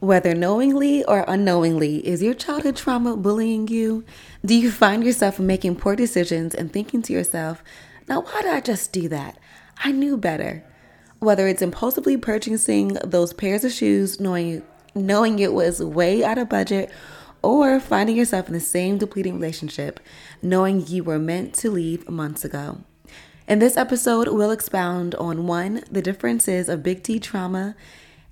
Whether knowingly or unknowingly, is your childhood trauma bullying you? Do you find yourself making poor decisions and thinking to yourself, now why did I just do that? I knew better. Whether it's impulsively purchasing those pairs of shoes knowing knowing it was way out of budget or finding yourself in the same depleting relationship knowing you were meant to leave months ago. In this episode, we'll expound on one, the differences of big T trauma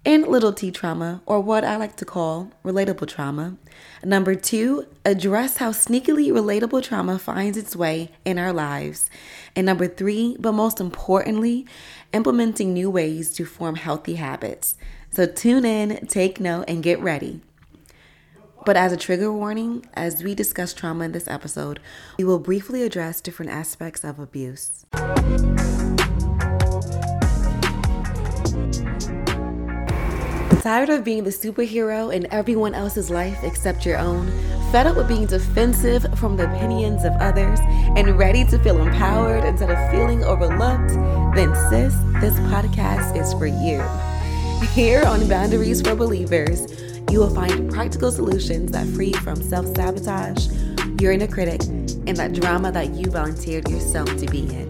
and little t trauma, or what I like to call relatable trauma. Number two, address how sneakily relatable trauma finds its way in our lives. And number three, but most importantly, implementing new ways to form healthy habits. So tune in, take note, and get ready. But as a trigger warning, as we discuss trauma in this episode, we will briefly address different aspects of abuse. Tired of being the superhero in everyone else's life except your own? Fed up with being defensive from the opinions of others and ready to feel empowered instead of feeling overlooked? Then, sis, this podcast is for you. Here on Boundaries for Believers, you will find practical solutions that free you from self sabotage, your inner critic, and that drama that you volunteered yourself to be in.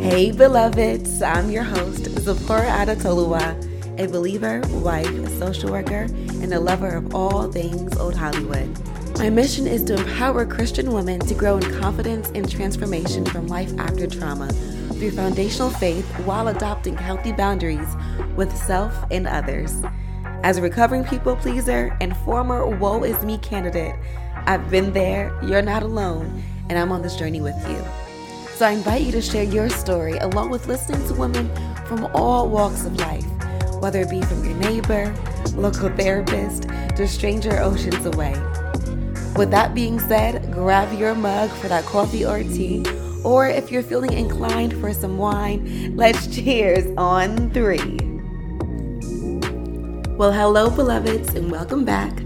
Hey, beloveds, I'm your host, Zipporah Adatoluwa a believer, wife, a social worker, and a lover of all things old Hollywood. My mission is to empower Christian women to grow in confidence and transformation from life after trauma through foundational faith while adopting healthy boundaries with self and others. As a recovering people pleaser and former woe is me candidate, I've been there, you're not alone, and I'm on this journey with you. So I invite you to share your story along with listening to women from all walks of life whether it be from your neighbor, local therapist, to stranger oceans away. With that being said, grab your mug for that coffee or tea, or if you're feeling inclined for some wine, let's cheers on three. Well, hello, beloveds, and welcome back.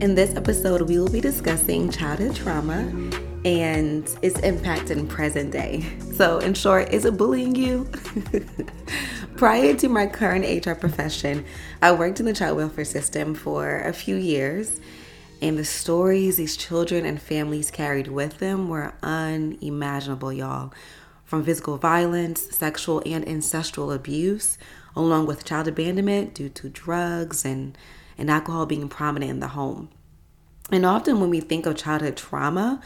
In this episode, we will be discussing childhood trauma and its impact in present day. So, in short, is it bullying you? Prior to my current HR profession, I worked in the child welfare system for a few years, and the stories these children and families carried with them were unimaginable, y'all. From physical violence, sexual and ancestral abuse, along with child abandonment due to drugs and, and alcohol being prominent in the home. And often when we think of childhood trauma,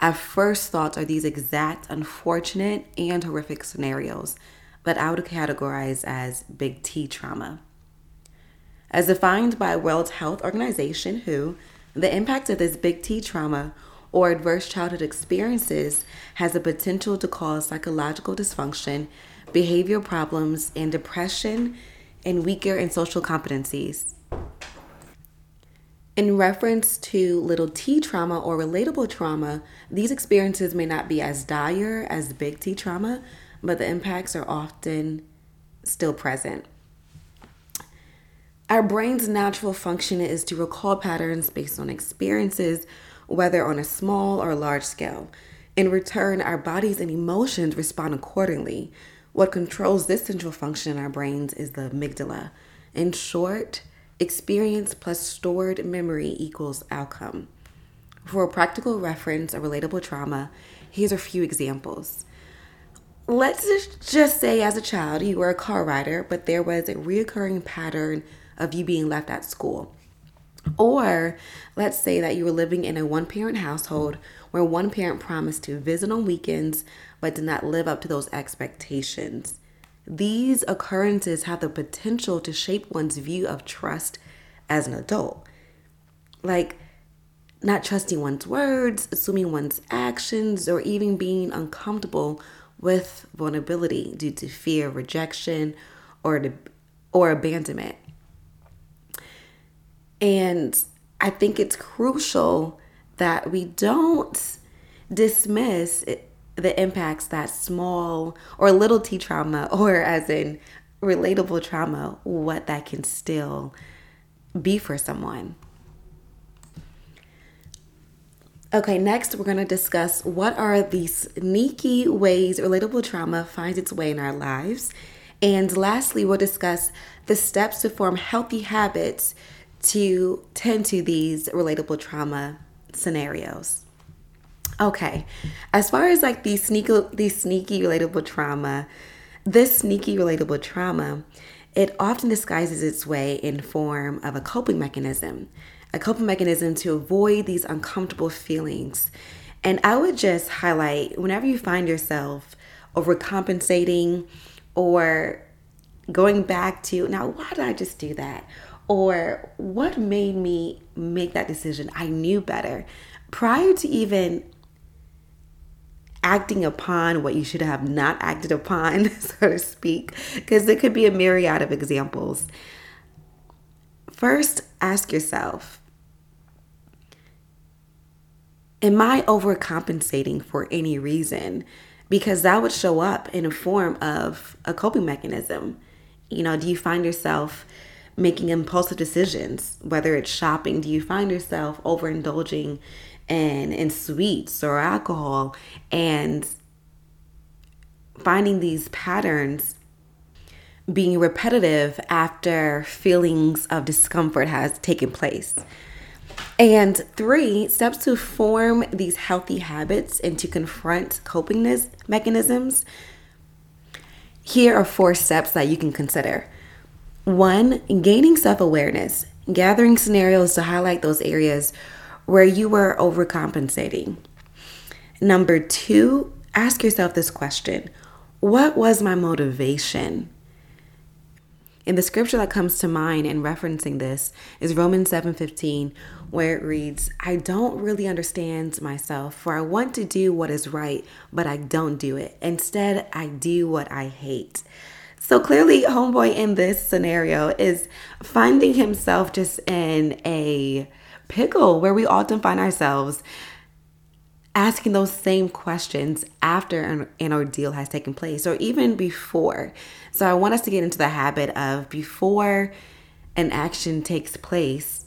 our first thoughts are these exact unfortunate and horrific scenarios that I would categorize as big T trauma. As defined by World Health Organization, WHO, the impact of this big T trauma or adverse childhood experiences has the potential to cause psychological dysfunction, behavioral problems, and depression, and weaker in social competencies. In reference to little t trauma or relatable trauma, these experiences may not be as dire as big T trauma, but the impacts are often still present. Our brain's natural function is to recall patterns based on experiences, whether on a small or large scale. In return, our bodies and emotions respond accordingly. What controls this central function in our brains is the amygdala. In short, experience plus stored memory equals outcome. For a practical reference a relatable trauma, here's a few examples let's just say as a child you were a car rider, but there was a reoccurring pattern of you being left at school. Or let's say that you were living in a one parent household where one parent promised to visit on weekends but did not live up to those expectations. These occurrences have the potential to shape one's view of trust as an adult. Like not trusting one's words, assuming one's actions, or even being uncomfortable with vulnerability due to fear, rejection, or the, or abandonment. And I think it's crucial that we don't dismiss it, the impacts that small or little t trauma, or as in relatable trauma, what that can still be for someone. Okay, next we're going to discuss what are the sneaky ways relatable trauma finds its way in our lives. And lastly, we'll discuss the steps to form healthy habits to tend to these relatable trauma scenarios. Okay, as far as like these sneaky, these sneaky relatable trauma, this sneaky relatable trauma, it often disguises its way in form of a coping mechanism, a coping mechanism to avoid these uncomfortable feelings. And I would just highlight whenever you find yourself overcompensating or going back to, now, why did I just do that? Or what made me make that decision? I knew better. Prior to even acting upon what you should have not acted upon, so to speak, because there could be a myriad of examples. First, ask yourself Am I overcompensating for any reason? Because that would show up in a form of a coping mechanism. You know, do you find yourself making impulsive decisions, whether it's shopping? Do you find yourself overindulging in, in sweets or alcohol and finding these patterns being repetitive after feelings of discomfort has taken place? And three, steps to form these healthy habits and to confront coping mechanisms. Here are four steps that you can consider. One, gaining self awareness, gathering scenarios to highlight those areas where you were overcompensating. Number two, ask yourself this question What was my motivation? And the scripture that comes to mind in referencing this is Romans 7:15, where it reads, "I don't really understand myself, for I want to do what is right, but I don't do it. Instead, I do what I hate." So clearly, homeboy in this scenario is finding himself just in a pickle where we often find ourselves asking those same questions after an, an, ordeal has taken place or even before. So I want us to get into the habit of before an action takes place,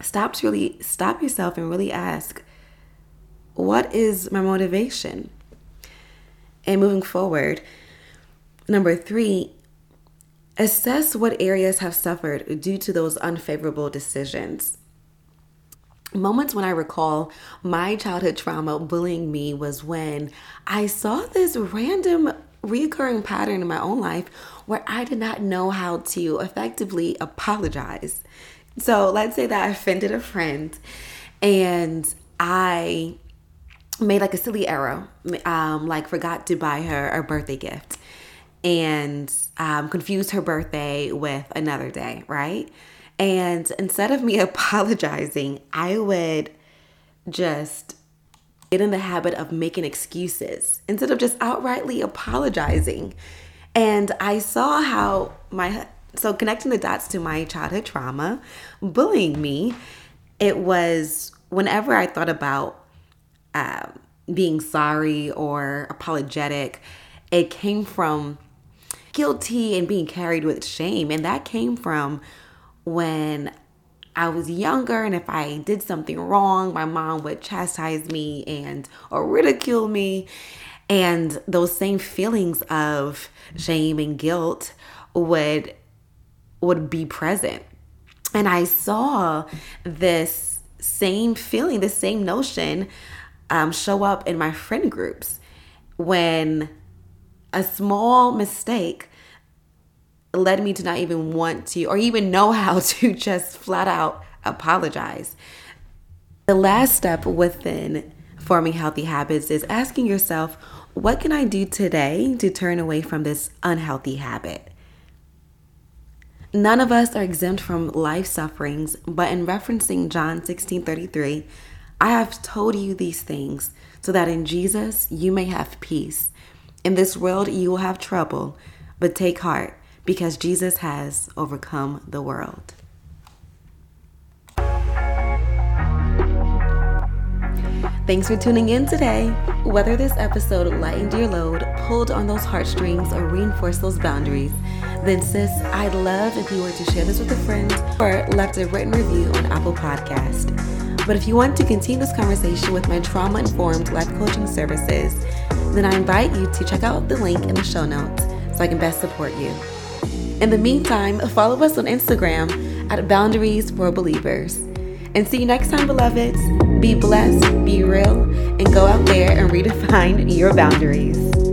stop to really stop yourself and really ask, what is my motivation? And moving forward, number three, assess what areas have suffered due to those unfavorable decisions moments when I recall my childhood trauma bullying me was when I saw this random recurring pattern in my own life where I did not know how to effectively apologize. So let's say that I offended a friend and I made like a silly error, um, like forgot to buy her a birthday gift and um, confused her birthday with another day, right? And instead of me apologizing, I would just get in the habit of making excuses instead of just outrightly apologizing. And I saw how my, so connecting the dots to my childhood trauma, bullying me, it was whenever I thought about um, being sorry or apologetic, it came from guilty and being carried with shame. And that came from when I was younger and if I did something wrong, my mom would chastise me and or ridicule me and those same feelings of shame and guilt would would be present. And I saw this same feeling, the same notion um, show up in my friend groups when a small mistake led me to not even want to or even know how to just flat out apologize. The last step within forming healthy habits is asking yourself, what can I do today to turn away from this unhealthy habit? None of us are exempt from life sufferings, but in referencing John 16 33, I have told you these things so that in Jesus you may have peace. In this world you will have trouble, but take heart because Jesus has overcome the world. Thanks for tuning in today. Whether this episode lightened your load, pulled on those heartstrings, or reinforced those boundaries, then sis, I'd love if you were to share this with a friend or left a written review on Apple Podcast. But if you want to continue this conversation with my trauma informed life coaching services, then I invite you to check out the link in the show notes so I can best support you. In the meantime, follow us on Instagram at Boundaries for Believers. And see you next time, beloveds. Be blessed, be real, and go out there and redefine your boundaries.